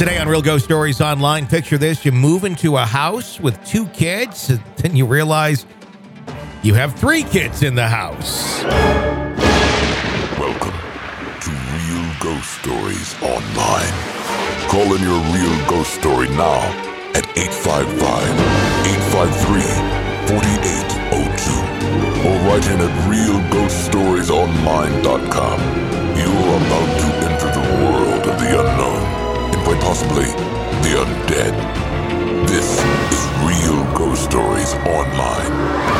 Today on Real Ghost Stories Online, picture this you move into a house with two kids, and then you realize you have three kids in the house. Welcome to Real Ghost Stories Online. Call in your real ghost story now at 855 853 4802 or write in at realghoststoriesonline.com. You're about to enter the world of the unknown possibly the undead. This is Real Ghost Stories Online.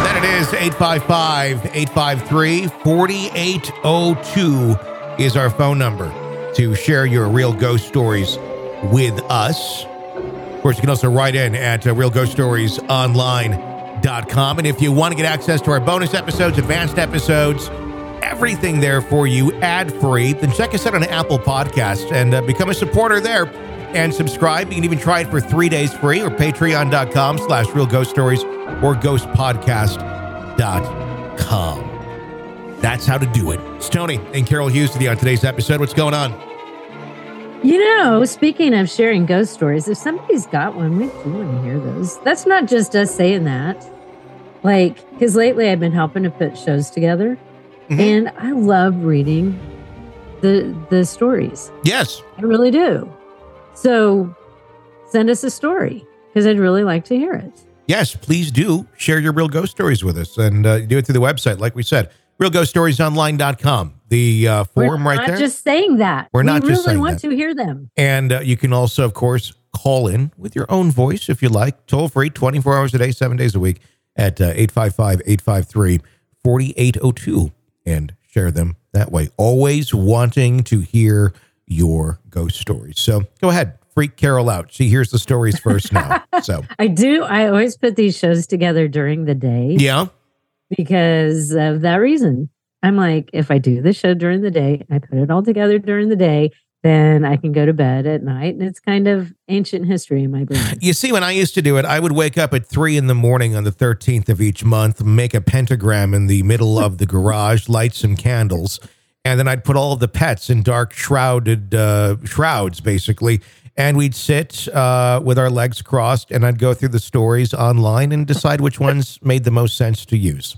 Then it is 855 853 4802 is our phone number to share your real ghost stories with us. Of course, you can also write in at uh, realghoststoriesonline.com. And if you want to get access to our bonus episodes, advanced episodes, everything there for you ad free, then check us out on Apple Podcasts and uh, become a supporter there and subscribe. You can even try it for three days free or patreon.com slash real ghost stories or ghostpodcast.com. That's how to do it. It's Tony and Carol Hughes with you on today's episode. What's going on? You know, speaking of sharing ghost stories, if somebody's got one, we do want to hear those. That's not just us saying that. Like, because lately I've been helping to put shows together, Mhm. and I love reading the the stories. Yes. I really do. So, send us a story because I'd really like to hear it. Yes, please do share your real ghost stories with us and uh, do it through the website, like we said, realghoststoriesonline.com. The uh, form We're right not there. just saying that. We're not we just really want that. to hear them. And uh, you can also, of course, call in with your own voice if you like, toll free, 24 hours a day, seven days a week at uh, 855 853 4802 and share them that way. Always wanting to hear your ghost stories. So go ahead, freak Carol out. She hears the stories first now. So, I do. I always put these shows together during the day. yeah. because of that reason. I'm like, if I do the show during the day, I put it all together during the day, then I can go to bed at night. And it's kind of ancient history in my brain. You see, when I used to do it, I would wake up at three in the morning on the 13th of each month, make a pentagram in the middle of the garage, light some candles, and then I'd put all of the pets in dark shrouded uh, shrouds, basically. And we'd sit uh, with our legs crossed, and I'd go through the stories online and decide which ones made the most sense to use.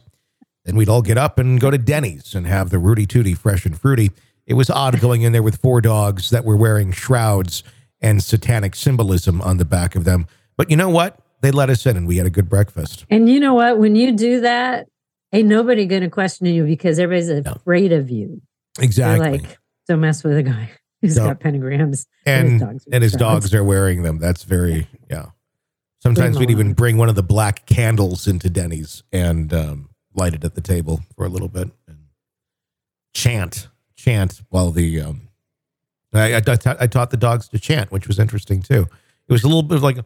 Then we'd all get up and go to Denny's and have the Rooty Tooty fresh and fruity. It was odd going in there with four dogs that were wearing shrouds and satanic symbolism on the back of them. But you know what? They let us in and we had a good breakfast. And you know what? When you do that, ain't nobody going to question you because everybody's afraid of you. Exactly. They're like, don't mess with a guy who's Don't. got pentagrams and dogs and his dogs are wearing them. That's very yeah. Sometimes we'd even bring one of the black candles into Denny's and um, light it at the table for a little bit and chant, chant while the um, I, I, ta- I taught the dogs to chant, which was interesting too. It was a little bit of like a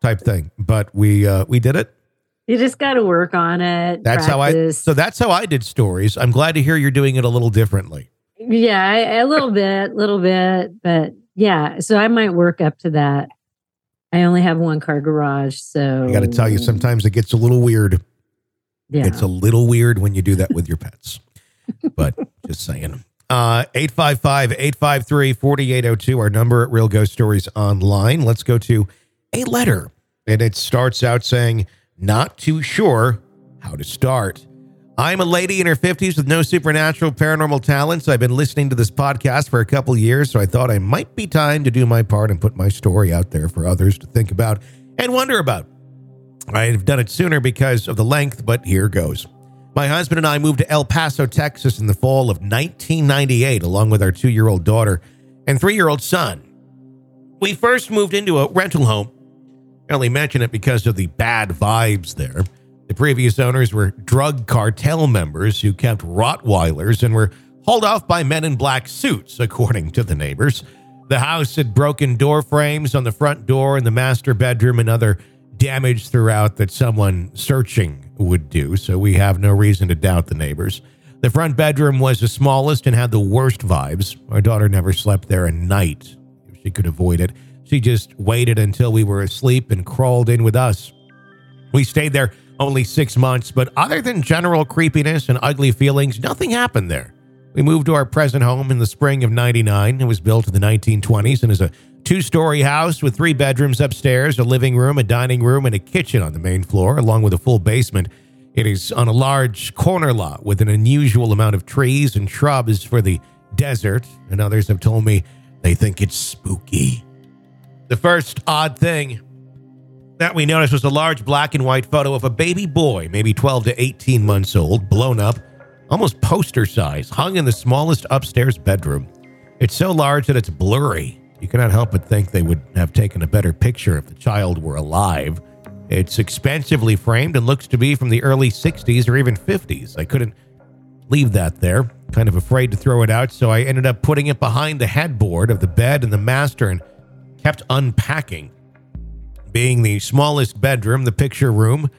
type thing, but we uh, we did it. You just got to work on it. That's how I. So that's how I did stories. I'm glad to hear you're doing it a little differently. Yeah, I- a little bit, little bit, but yeah. So I might work up to that. I only have one car garage, so I got to tell you, sometimes it gets a little weird. yeah. It's a little weird when you do that with your pets. But just saying. Uh 855-853-4802 our number at Real Ghost Stories online. Let's go to a letter. And it starts out saying, "Not too sure how to start." I'm a lady in her 50s with no supernatural paranormal talents. I've been listening to this podcast for a couple years, so I thought I might be time to do my part and put my story out there for others to think about and wonder about. I've done it sooner because of the length, but here goes. My husband and I moved to El Paso, Texas in the fall of 1998, along with our two year old daughter and three year old son. We first moved into a rental home. I only mention it because of the bad vibes there. The previous owners were drug cartel members who kept Rottweilers and were hauled off by men in black suits, according to the neighbors. The house had broken door frames on the front door and the master bedroom and other damage throughout that someone searching would do, so we have no reason to doubt the neighbors. The front bedroom was the smallest and had the worst vibes. Our daughter never slept there a night if she could avoid it. She just waited until we were asleep and crawled in with us. We stayed there only six months, but other than general creepiness and ugly feelings, nothing happened there. We moved to our present home in the spring of 99. It was built in the 1920s and is a two story house with three bedrooms upstairs, a living room, a dining room, and a kitchen on the main floor, along with a full basement. It is on a large corner lot with an unusual amount of trees and shrubs for the desert, and others have told me they think it's spooky. The first odd thing that we noticed was a large black and white photo of a baby boy, maybe 12 to 18 months old, blown up, almost poster size, hung in the smallest upstairs bedroom. It's so large that it's blurry. You cannot help but think they would have taken a better picture if the child were alive. It's expensively framed and looks to be from the early 60s or even 50s. I couldn't leave that there. Kind of afraid to throw it out, so I ended up putting it behind the headboard of the bed and the master and kept unpacking. Being the smallest bedroom, the picture room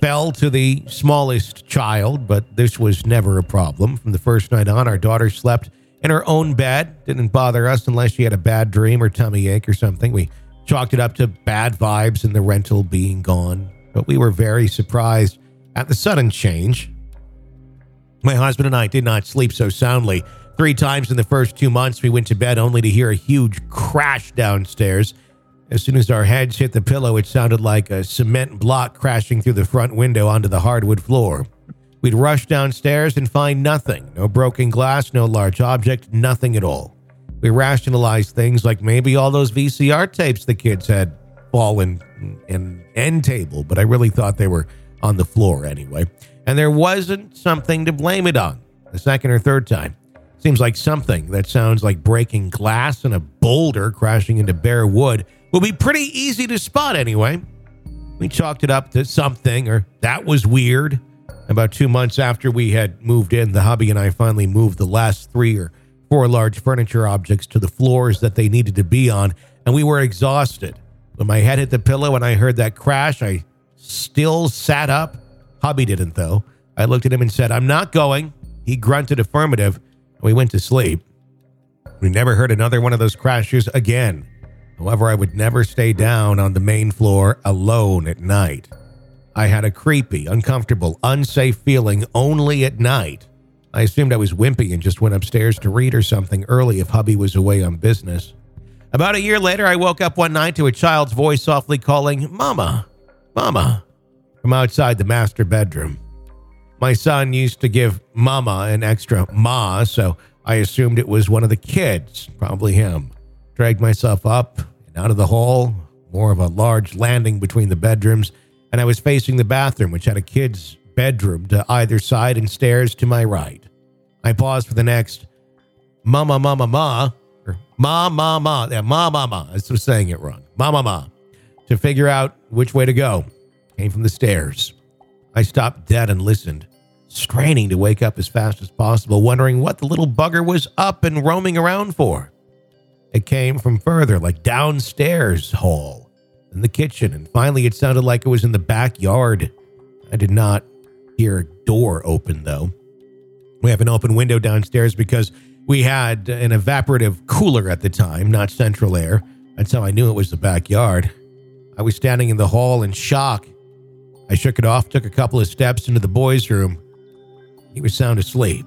fell to the smallest child, but this was never a problem. From the first night on, our daughter slept in her own bed. Didn't bother us unless she had a bad dream or tummy ache or something. We chalked it up to bad vibes and the rental being gone. But we were very surprised at the sudden change. My husband and I did not sleep so soundly. Three times in the first two months, we went to bed only to hear a huge crash downstairs. As soon as our heads hit the pillow, it sounded like a cement block crashing through the front window onto the hardwood floor. We'd rush downstairs and find nothing no broken glass, no large object, nothing at all. We rationalized things like maybe all those VCR tapes the kids had fallen in end table, but I really thought they were on the floor anyway. And there wasn't something to blame it on the second or third time. Seems like something that sounds like breaking glass and a boulder crashing into bare wood will be pretty easy to spot anyway. We chalked it up to something, or that was weird. About two months after we had moved in, the hubby and I finally moved the last three or four large furniture objects to the floors that they needed to be on, and we were exhausted. When my head hit the pillow and I heard that crash, I still sat up. Hubby didn't, though. I looked at him and said, I'm not going. He grunted affirmative, and we went to sleep. We never heard another one of those crashes again. However, I would never stay down on the main floor alone at night. I had a creepy, uncomfortable, unsafe feeling only at night. I assumed I was wimpy and just went upstairs to read or something early if hubby was away on business. About a year later, I woke up one night to a child's voice softly calling, Mama, Mama, from outside the master bedroom. My son used to give Mama an extra ma, so I assumed it was one of the kids, probably him. Dragged myself up and out of the hall, more of a large landing between the bedrooms, and I was facing the bathroom, which had a kid's bedroom to either side and stairs to my right. I paused for the next mama, mama, ma, or ma, ma, ma. Yeah, ma, ma, ma. I was saying it wrong. Ma, ma, ma. To figure out which way to go. Came from the stairs. I stopped dead and listened, straining to wake up as fast as possible, wondering what the little bugger was up and roaming around for. It came from further, like downstairs hall, in the kitchen, and finally it sounded like it was in the backyard. I did not hear a door open, though. We have an open window downstairs because we had an evaporative cooler at the time, not central air. That's how I knew it was the backyard. I was standing in the hall in shock. I shook it off, took a couple of steps into the boys' room. He was sound asleep.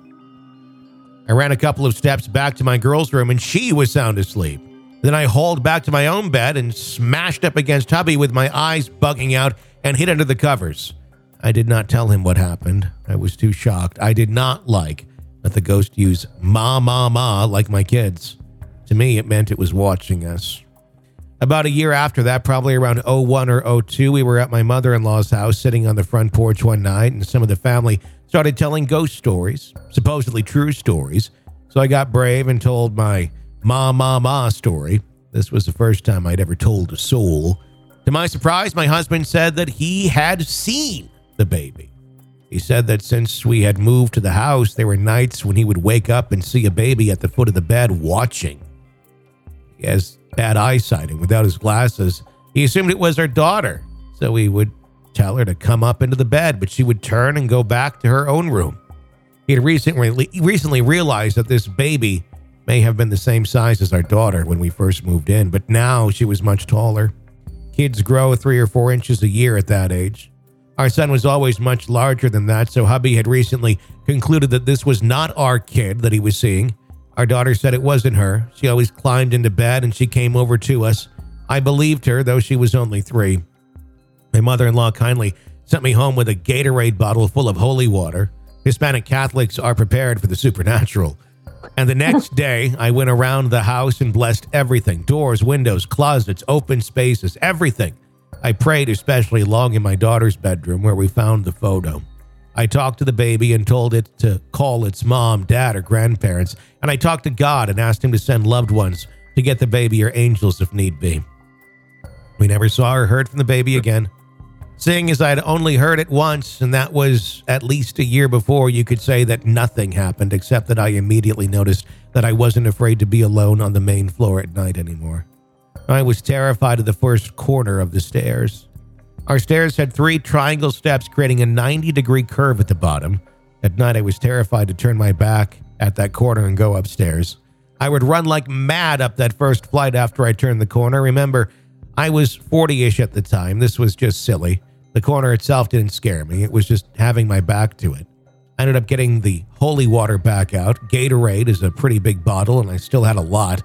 I ran a couple of steps back to my girls' room and she was sound asleep. Then I hauled back to my own bed and smashed up against hubby with my eyes bugging out and hid under the covers. I did not tell him what happened. I was too shocked. I did not like that the ghost used ma, ma, ma like my kids. To me, it meant it was watching us. About a year after that, probably around 01 or 02, we were at my mother in law's house sitting on the front porch one night, and some of the family started telling ghost stories, supposedly true stories. So I got brave and told my ma, ma, ma story. This was the first time I'd ever told a soul. To my surprise, my husband said that he had seen the baby. He said that since we had moved to the house, there were nights when he would wake up and see a baby at the foot of the bed watching. He has bad eyesight, and without his glasses, he assumed it was our daughter. So he would tell her to come up into the bed, but she would turn and go back to her own room. He had recently, recently realized that this baby may have been the same size as our daughter when we first moved in, but now she was much taller. Kids grow three or four inches a year at that age. Our son was always much larger than that, so hubby had recently concluded that this was not our kid that he was seeing. Our daughter said it wasn't her. She always climbed into bed and she came over to us. I believed her, though she was only three. My mother in law kindly sent me home with a Gatorade bottle full of holy water. Hispanic Catholics are prepared for the supernatural. And the next day, I went around the house and blessed everything doors, windows, closets, open spaces, everything. I prayed especially long in my daughter's bedroom where we found the photo. I talked to the baby and told it to call its mom, dad, or grandparents. And I talked to God and asked him to send loved ones to get the baby or angels if need be. We never saw or heard from the baby again. Seeing as I had only heard it once, and that was at least a year before, you could say that nothing happened except that I immediately noticed that I wasn't afraid to be alone on the main floor at night anymore. I was terrified of the first corner of the stairs. Our stairs had three triangle steps creating a 90 degree curve at the bottom. At night, I was terrified to turn my back at that corner and go upstairs. I would run like mad up that first flight after I turned the corner. Remember, I was 40 ish at the time. This was just silly. The corner itself didn't scare me, it was just having my back to it. I ended up getting the holy water back out. Gatorade is a pretty big bottle, and I still had a lot.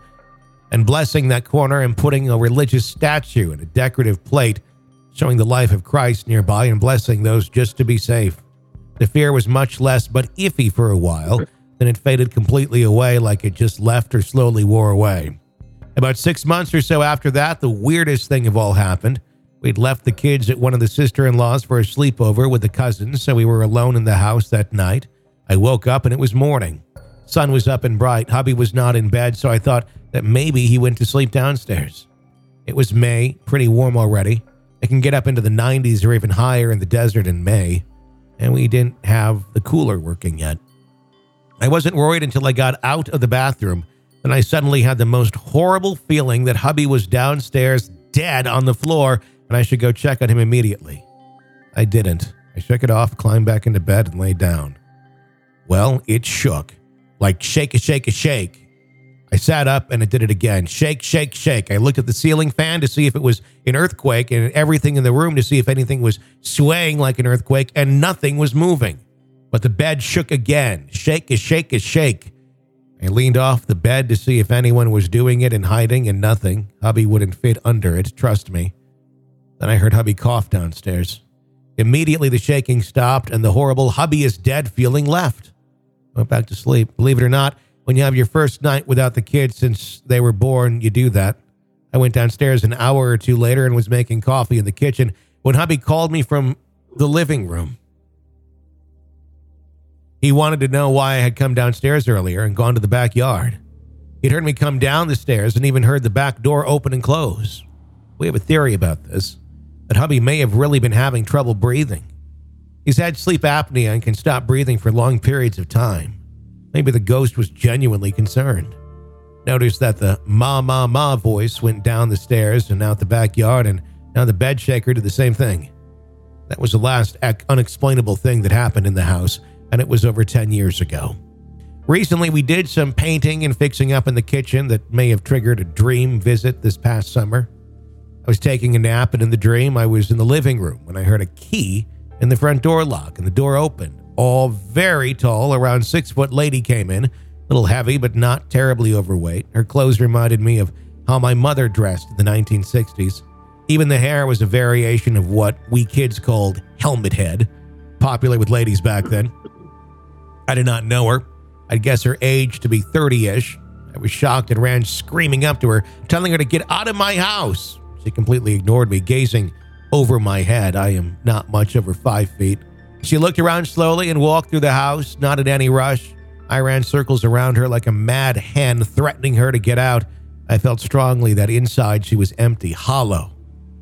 And blessing that corner and putting a religious statue and a decorative plate showing the life of Christ nearby and blessing those just to be safe. The fear was much less but iffy for a while, then it faded completely away like it just left or slowly wore away. About six months or so after that, the weirdest thing of all happened. We'd left the kids at one of the sister in laws for a sleepover with the cousins, so we were alone in the house that night. I woke up and it was morning. Sun was up and bright. Hubby was not in bed, so I thought that maybe he went to sleep downstairs. It was May, pretty warm already. It can get up into the 90s or even higher in the desert in May, and we didn't have the cooler working yet. I wasn't worried until I got out of the bathroom, and I suddenly had the most horrible feeling that hubby was downstairs dead on the floor and I should go check on him immediately. I didn't. I shook it off, climbed back into bed, and lay down. Well, it shook. Like shake a shake a shake. I sat up and it did it again. Shake, shake, shake. I looked at the ceiling fan to see if it was an earthquake and everything in the room to see if anything was swaying like an earthquake, and nothing was moving. But the bed shook again. Shake a shake a shake. I leaned off the bed to see if anyone was doing it and hiding, and nothing. Hubby wouldn't fit under it, trust me. Then I heard hubby cough downstairs. Immediately, the shaking stopped and the horrible hubby is dead feeling left. Went back to sleep. Believe it or not, when you have your first night without the kids since they were born, you do that. I went downstairs an hour or two later and was making coffee in the kitchen when hubby called me from the living room. He wanted to know why I had come downstairs earlier and gone to the backyard. He'd heard me come down the stairs and even heard the back door open and close. We have a theory about this that hubby may have really been having trouble breathing. He's had sleep apnea and can stop breathing for long periods of time. Maybe the ghost was genuinely concerned. Notice that the ma ma ma voice went down the stairs and out the backyard, and now the bed shaker did the same thing. That was the last unexplainable thing that happened in the house, and it was over 10 years ago. Recently, we did some painting and fixing up in the kitchen that may have triggered a dream visit this past summer. I was taking a nap, and in the dream, I was in the living room when I heard a key in the front door lock, and the door opened. All very tall, around six foot lady came in, a little heavy, but not terribly overweight. Her clothes reminded me of how my mother dressed in the 1960s. Even the hair was a variation of what we kids called helmet head, popular with ladies back then. I did not know her. I'd guess her age to be 30 ish. I was shocked and ran screaming up to her, telling her to get out of my house. She completely ignored me, gazing over my head. I am not much over five feet. She looked around slowly and walked through the house, not in any rush. I ran circles around her like a mad hen, threatening her to get out. I felt strongly that inside she was empty, hollow,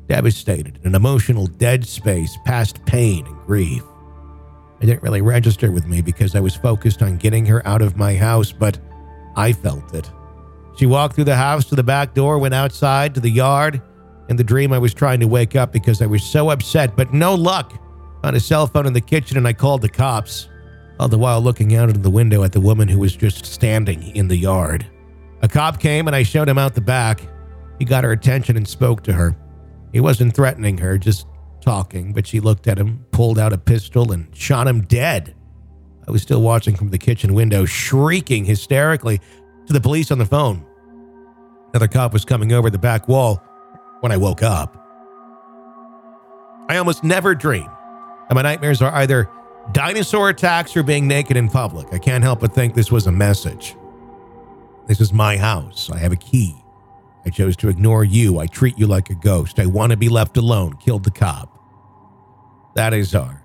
devastated, an emotional dead space past pain and grief. It didn't really register with me because I was focused on getting her out of my house, but I felt it. She walked through the house to the back door, went outside to the yard, in the dream, I was trying to wake up because I was so upset, but no luck. Found a cell phone in the kitchen and I called the cops, all the while looking out of the window at the woman who was just standing in the yard. A cop came and I showed him out the back. He got her attention and spoke to her. He wasn't threatening her, just talking, but she looked at him, pulled out a pistol, and shot him dead. I was still watching from the kitchen window, shrieking hysterically to the police on the phone. Another cop was coming over the back wall when I woke up. I almost never dream, and my nightmares are either dinosaur attacks or being naked in public. I can't help but think this was a message. This is my house. I have a key. I chose to ignore you. I treat you like a ghost. I want to be left alone. Killed the cop. That is our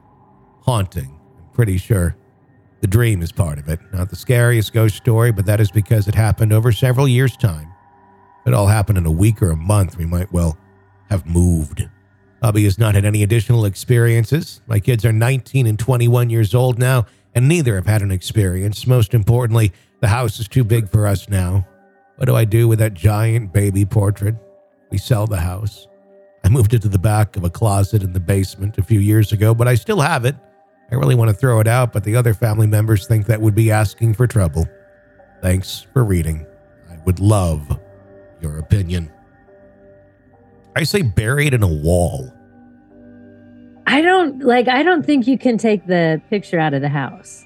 haunting. I'm pretty sure the dream is part of it. Not the scariest ghost story, but that is because it happened over several years' time. It all happened in a week or a month, we might well have moved. Uh, Bobby has not had any additional experiences. My kids are 19 and 21 years old now, and neither have had an experience. Most importantly, the house is too big for us now. What do I do with that giant baby portrait? We sell the house. I moved it to the back of a closet in the basement a few years ago, but I still have it. I really want to throw it out, but the other family members think that would be asking for trouble. Thanks for reading. I would love your opinion. I say buried in a wall. I don't like I don't think you can take the picture out of the house.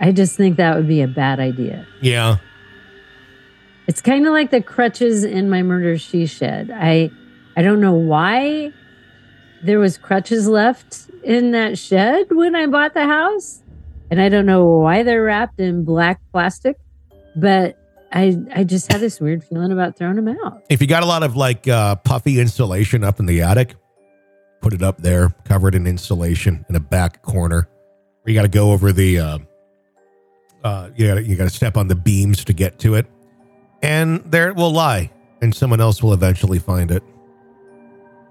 I just think that would be a bad idea. Yeah. It's kind of like the crutches in my murder she shed. I I don't know why there was crutches left in that shed when I bought the house. And I don't know why they're wrapped in black plastic, but I I just had this weird feeling about throwing them out. If you got a lot of like uh, puffy insulation up in the attic, put it up there, covered in insulation in a back corner. You got to go over the, uh, uh, you got you got to step on the beams to get to it, and there it will lie, and someone else will eventually find it.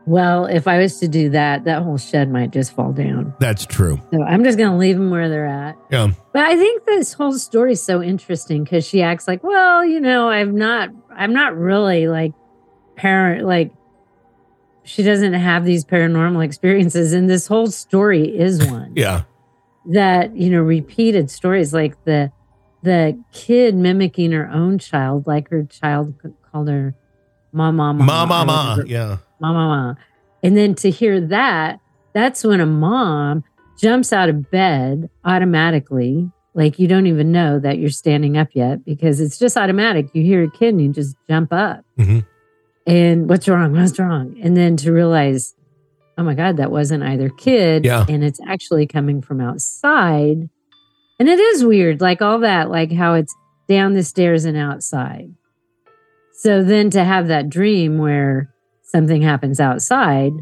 Well, if I was to do that, that whole shed might just fall down. That's true. So I'm just going to leave them where they're at. Yeah. But I think this whole story is so interesting because she acts like, well, you know, I'm not, I'm not really like parent, like she doesn't have these paranormal experiences. And this whole story is one Yeah. that, you know, repeated stories like the, the kid mimicking her own child, like her child called her mama, mama, Ma ma or Yeah. mama, mama. And then to hear that, that's when a mom jumps out of bed automatically. Like you don't even know that you're standing up yet because it's just automatic. You hear a kid and you just jump up. Mhm. And what's wrong? What's wrong? And then to realize, oh my God, that wasn't either kid. Yeah. And it's actually coming from outside. And it is weird, like all that, like how it's down the stairs and outside. So then to have that dream where something happens outside,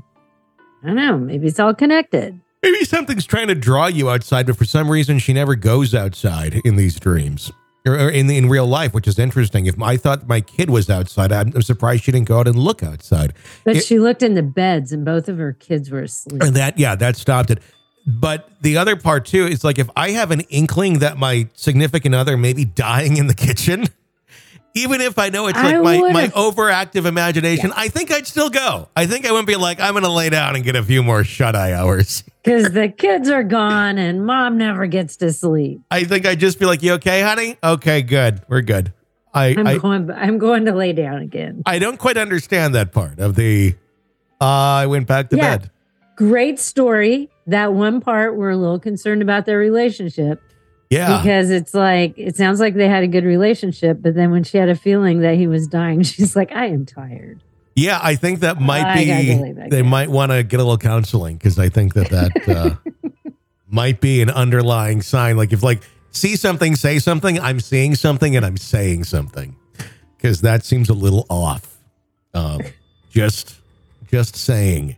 I don't know, maybe it's all connected. Maybe something's trying to draw you outside, but for some reason she never goes outside in these dreams or, or in in real life, which is interesting. If I thought my kid was outside, I'm, I'm surprised she didn't go out and look outside. But It- she looked in the beds and both of her kids were asleep. And that, yeah, that stopped it. But the other part too is like if I have an inkling that my significant other may be dying in the kitchen, even if I know it's like I my, my overactive imagination, I think I'd still go. I think I wouldn't be like, I'm going to lay down and get a few more shut eye hours. Because the kids are gone and mom never gets to sleep. I think I'd just be like, you okay, honey? Okay, good. We're good. I, I'm I, going I'm going to lay down again. I don't quite understand that part of the, uh, I went back to Yeah. bed. Great story. That one part we're a little concerned about their relationship Yeah. because it's like it sounds like they had a good relationship, but then when she had a feeling that he was dying, she's like, I am tired. Yeah, I think that might be. that, They yeah. might want to get a little counseling because I think that that uh, might be an underlying sign. Like if like see something, say something. I'm seeing something and I'm saying something because that seems a little off. Um, just, just saying.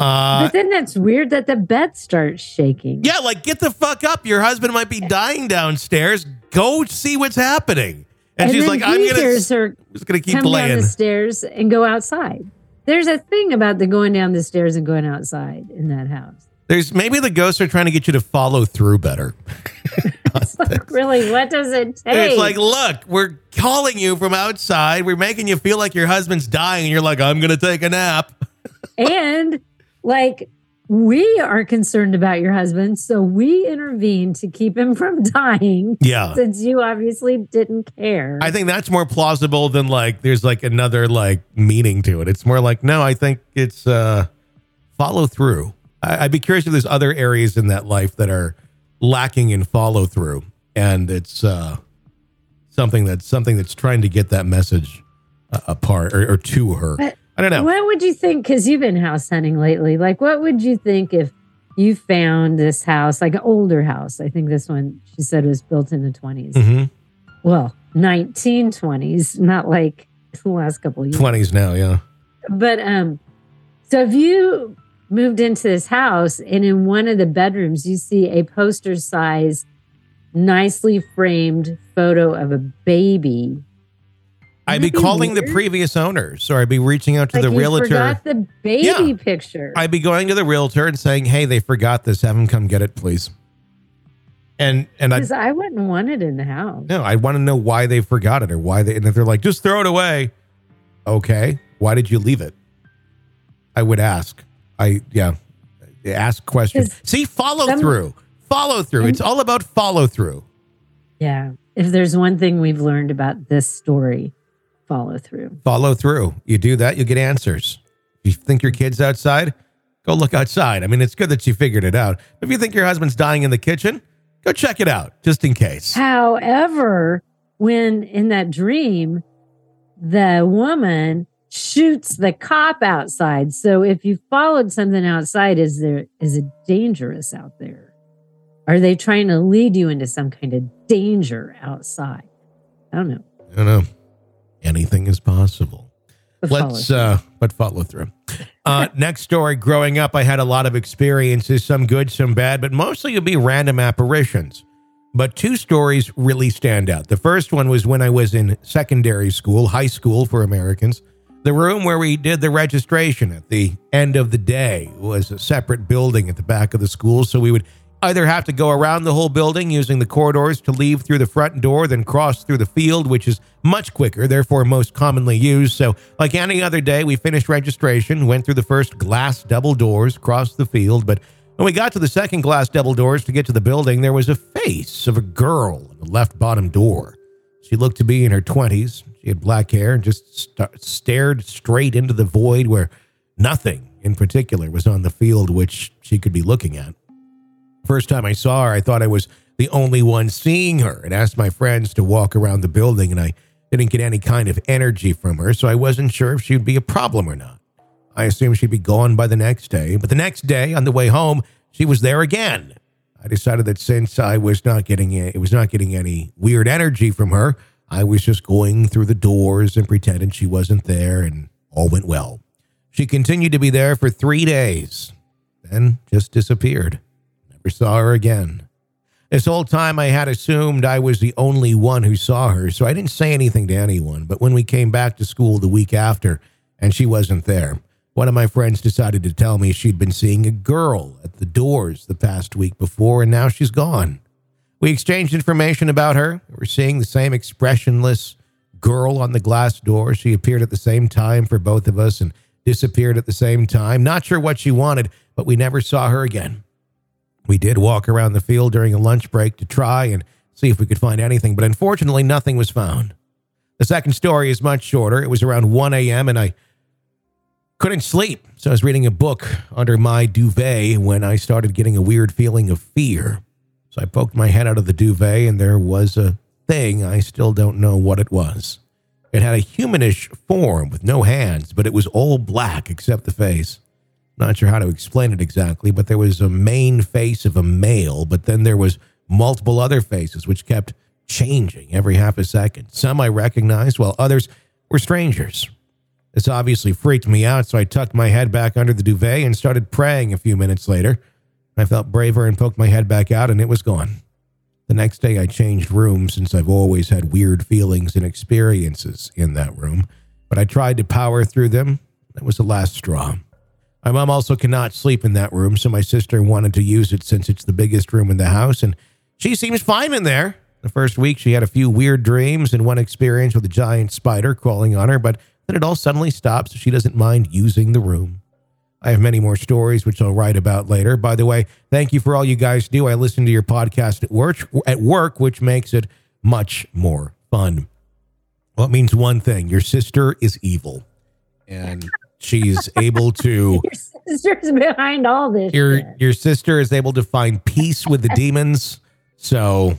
Uh, but then that's weird that the bed starts shaking. yeah, like get the fuck up. Your husband might be dying downstairs. Go see what's happening. And, she's like, I'm gonna, her just gonna keep come down the stairs and go outside. There's a thing about the going down the stairs and going outside in that house. There's maybe the ghosts are trying to get you to follow through better. Like, really, what does it take? It's like, look, we're calling you from outside. We're making you feel like your husband's dying, and you're like, I'm gonna take a nap. and like we are concerned about your husband, so we intervened to keep him from dying. Yeah. Since you obviously didn't care. I think that's more plausible than like there's like another like meaning to it. It's more like, no, I think it's uh follow through. I, I'd be curious if there's other areas in that life that are lacking in follow through, and it's uh, something that's something that's trying to get that message uh, apart or, or to her. But I don't know. What would you think? Because you've been house hunting lately. Like, what would you think if you found this house, like an older house? I think this one, she said, was built in the 20s. hmm Well, 1920s, not like the last couple of years. Twenties now, yeah. But um, so if you moved into this house and in one of the bedrooms you see a poster size, nicely framed photo of a baby. I'd be calling the previous owners, or I'd be reaching out to Like the you realtor. forgot the baby Yeah. picture. I'd be going to the realtor and saying, "Hey, they forgot this. Have them come get it, please." And and I I wouldn't want it in the house. no, I want to know why they forgot it or why they. And if they're like, "Just throw it away," okay, why did you leave it? I would ask. I yeah, ask questions. See, follow some- through, follow through. It's all about follow through. Yeah. If there's one thing we've learned about this story, follow through. Follow through. You do that, you get answers. If you think your kid's outside, go look outside. I mean, it's good that you figured it out. If you think your husband's dying in the kitchen, go check it out just in case. However, when in that dream, the woman shoots the cop outside. So if you followed something outside, is there is it dangerous out there? Are they trying to lead you into some kind of danger outside? I don't know. I don't know. Anything is possible. But Let's uh but follow through. Uh next story, growing up I had a lot of experiences, some good, some bad, but mostly it'd be random apparitions. But two stories really stand out. The first one was when I was in secondary school, high school for Americans. The room where we did the registration at the end of the day was a separate building at the back of the school, so we would either have to go around the whole building using the corridors to leave through the front door, then cross through the field, which is much quicker, therefore most commonly used. So, like any other day, we finished registration, went through the first glass double doors, crossed the field, but when we got to the second glass double doors to get to the building, there was a face of a girl on the left bottom door. She looked to be in her 20s. She had black hair and just st- stared straight into the void where nothing in particular was on the field which she could be looking at. First time I saw her, I thought I was the only one seeing her and asked my friends to walk around the building, and I didn't get any kind of energy from her, so I wasn't sure if she'd be a problem or not. I assumed she'd be gone by the next day, but the next day, on the way home, she was there again. I decided that since I was not getting it was not getting any weird energy from her, I was just going through the doors and pretending she wasn't there, and all went well. She continued to be there for three days, then just disappeared. Never saw her again. This whole time I had assumed I was the only one who saw her, so I didn't say anything to anyone. But when we came back to school the week after and she wasn't there, one of my friends decided to tell me she'd been seeing a girl at the doors the past week before, and now she's gone. We exchanged information about her. We're seeing the same expressionless girl on the glass door. She appeared at the same time for both of us and disappeared at the same time. Not sure what she wanted, but we never saw her again. We did walk around the field during a lunch break to try and see if we could find anything, but unfortunately, nothing was found. The second story is much shorter. It was around 1 a.m., and I couldn't sleep. So I was reading a book under my duvet when I started getting a weird feeling of fear. So I poked my head out of the duvet, and there was a thing. I still don't know what it was. It had a humanish form with no hands, but it was all black except the face. Not sure how to explain it exactly, but there was a main face of a male, but then there was multiple other faces which kept changing every half a second. Some I recognized, while others were strangers. This obviously freaked me out, so I tucked my head back under the duvet and started praying a few minutes later. I felt braver and poked my head back out, and it was gone. The next day, I changed rooms since I've always had weird feelings and experiences in that room, but I tried to power through them. That was the last straw. My mom also cannot sleep in that room, so my sister wanted to use it since it's the biggest room in the house, and she seems fine in there. The first week, she had a few weird dreams and one experience with a giant spider crawling on her, but then it all suddenly stopped, so she doesn't mind using the room. I have many more stories, which I'll write about later. By the way, thank you for all you guys do. I listen to your podcast at work, at work, which makes it much more fun. Well, it means one thing: your sister is evil, and she's able to Your sister's behind all this. your shit. your sister is able to find peace with the demons. So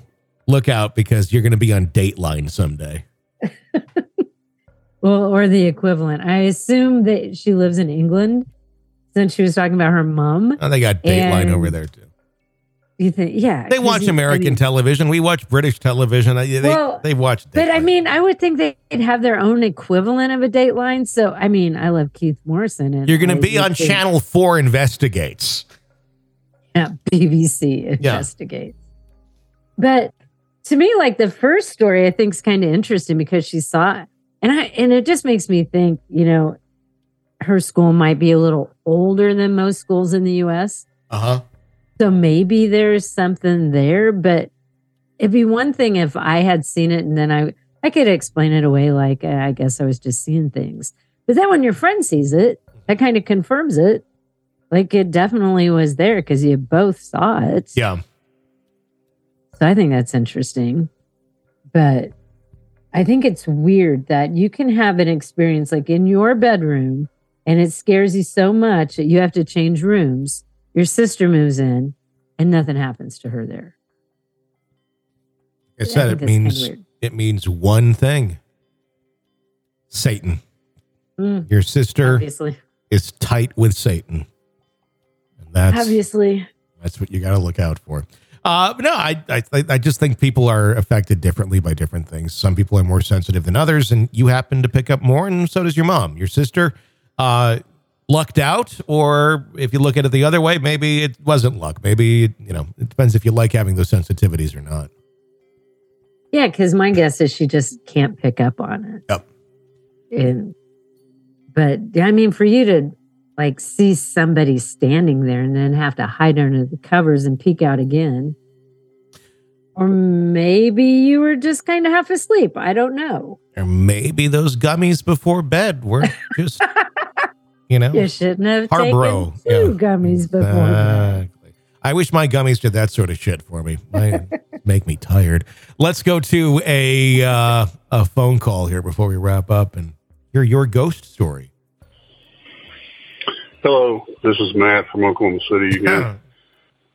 look out because you're going to be on Dateline someday. Well, or the equivalent. I assume that she lives in England since she was talking about her mom. Oh, they got Dateline And- over there too. You think, yeah. They watch American television. We watch British television. They Well, they watch. But I mean, I would think they'd have their own equivalent of a Dateline. So, I mean, I love Keith Morrison. And you're going to be on think- Channel Four Investigates. Yeah, BBC investigates. But to me, like the first story, I think is kind of interesting because she saw it, and I and it just makes me think, you know, her school might be a little older than most schools in the U.S. Uh huh. So maybe there's something there, but it'd be one thing if I had seen it and then I I could explain it away like uh, I guess I was just seeing things. But then when your friend sees it, that kind of confirms it. Like it definitely was there because you both saw it. Yeah. So I think that's interesting. But I think it's weird that you can have an experience like in your bedroom and it scares you so much that you have to change rooms. Your sister moves in and nothing happens to her there. I I said it means it means one thing. Satan. Mm, Your sister obviously. is tight with Satan. And that's Obviously. that's what you got to look out for. Uh, no, I, I I just think people are affected differently by different things. Some people are more sensitive than others, and you happen to pick up more, and so does your mom. Your sister uh, lucked out, or if you look at it the other way, maybe it wasn't luck. Maybe you know it depends if you like having those sensitivities or not. Yeah, because my guess is she just can't pick up on it. Yep. And but I mean, for you to like see somebody standing there and then have to hide under the covers and peek out again. Or maybe you were just kind of half asleep. I don't know. Or maybe those gummies before bed were just you know You shouldn't have Harborough, taken two yeah. gummies before. Exactly. I wish my gummies did that sort of shit for me. My, make me tired. Let's go to a uh, a phone call here before we wrap up and hear your ghost story. Hello, this is Matt from Oklahoma City again.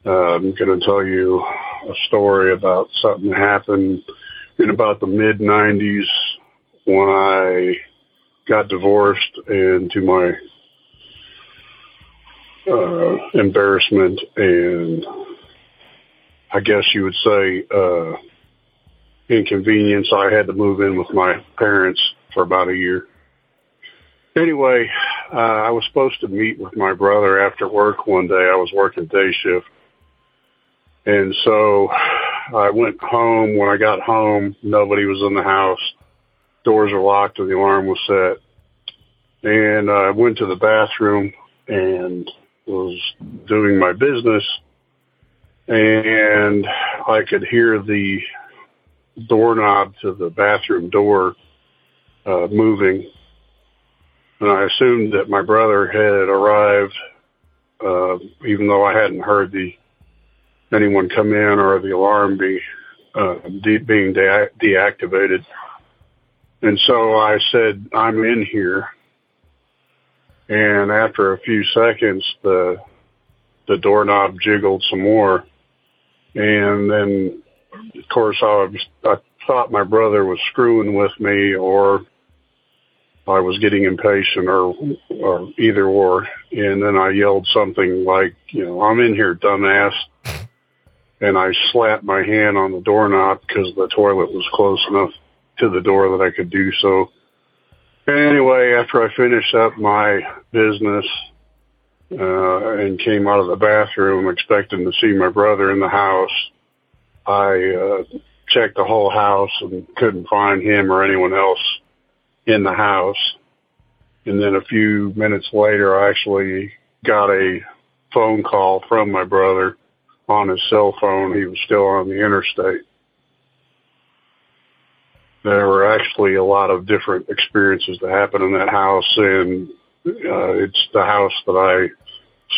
Uh, I'm going to tell you a story about something that happened in about the mid 90s when I got divorced and to my uh, embarrassment and I guess you would say uh, inconvenience, I had to move in with my parents for about a year. Anyway, uh, I was supposed to meet with my brother after work one day. I was working day shift. And so I went home. When I got home, nobody was in the house. Doors were locked and the alarm was set. And I went to the bathroom and was doing my business. And I could hear the doorknob to the bathroom door uh, moving and I assumed that my brother had arrived, uh, even though I hadn't heard the anyone come in or the alarm be uh, de- being de- deactivated. And so I said, "I'm in here." And after a few seconds, the the doorknob jiggled some more, and then, of course, I was I thought my brother was screwing with me or I was getting impatient or, or either or. And then I yelled something like, you know, I'm in here, dumbass. And I slapped my hand on the doorknob because the toilet was close enough to the door that I could do so. Anyway, after I finished up my business, uh, and came out of the bathroom expecting to see my brother in the house, I, uh, checked the whole house and couldn't find him or anyone else in the house. And then a few minutes later, I actually got a phone call from my brother on his cell phone. He was still on the interstate. There were actually a lot of different experiences that happened in that house, and uh, it's the house that I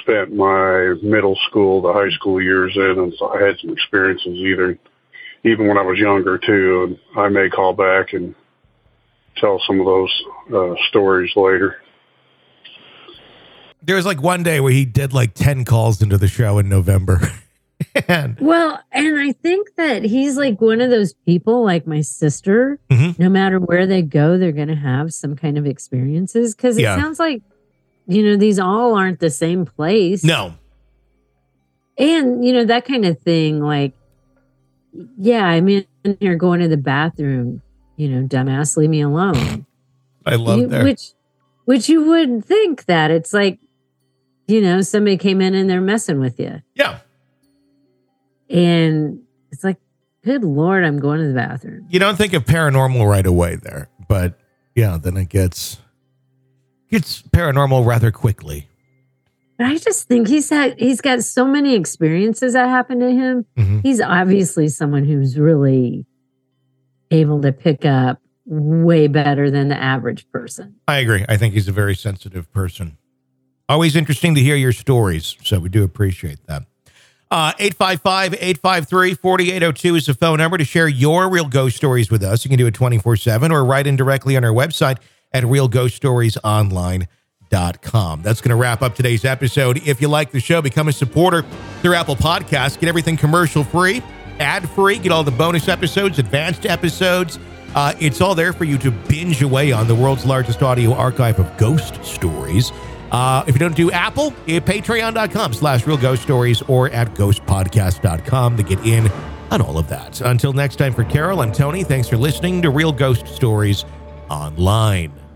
spent my middle school, the high school years in, and so I had some experiences either, even when I was younger too. And I may call back and tell some of those uh, stories later. There was like one day where he did like 10 calls into the show in November. and Well, and I think that he's like one of those people, like my sister. Mhm. No matter where they go, they're going to have some kind of experiences because it Yeah. sounds like, you know, these all aren't the same place. no, And, you know, that kind of thing. Like, yeah, I'm in here going to the bathroom, you know, dumbass, leave me alone. I love You- that. Which, which you would think that it's like, you know, somebody came in and they're messing with you. yeah. And it's like, good Lord, I'm going to the bathroom. You don't think of paranormal right away there, but yeah, then it gets gets paranormal rather quickly. But I just think he's had he's got so many experiences that happened to him. Mhm. He's obviously someone who's really able to pick up way better than the average person. I agree. I think he's a very sensitive person. Always interesting to hear your stories, so we do appreciate that. Uh, 855-853-4802 is the phone number to share your real ghost stories with us. You can do it 24-7 or write in directly on our website at realghoststoriesonline.com. That's going to wrap up today's episode. If you like the show, become a supporter through Apple Podcasts. Get everything commercial free, ad free. Get all the bonus episodes, advanced episodes. Uh, it's all there for you to binge away on the world's largest audio archive of ghost stories. Uh, if you don't do Apple, eh, patreon.com slash real ghost stories or at ghostpodcast.com to get in on all of that. Until next time, for Carol and Tony, thanks for listening to Real Ghost Stories Online.